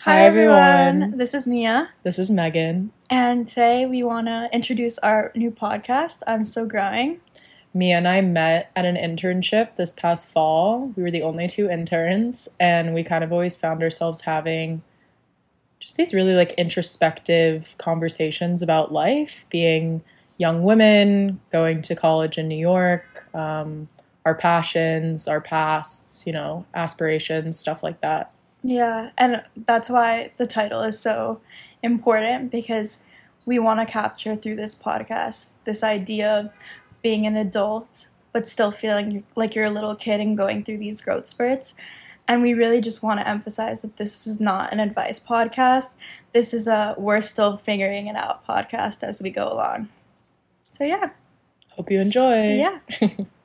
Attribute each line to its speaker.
Speaker 1: Hi, everyone. This is Mia,
Speaker 2: This is Megan.
Speaker 1: and today we want to introduce our new podcast, I'm Still Growing.
Speaker 2: Mia and I met at an internship this past fall. We were the only two interns, and we kind of always found ourselves having just these really like introspective conversations about life, being young women, going to college in New York, um, our passions, our pasts, you know, aspirations, stuff like that.
Speaker 1: Yeah, and that's why the title is so important because we want to capture through this podcast this idea of being an adult but still feeling like you're a little kid and going through these growth spurts. And we really just want to emphasize that this is not an advice podcast. This is a we're still figuring it out podcast as we go along. So, yeah.
Speaker 2: Hope you enjoy.
Speaker 1: Yeah.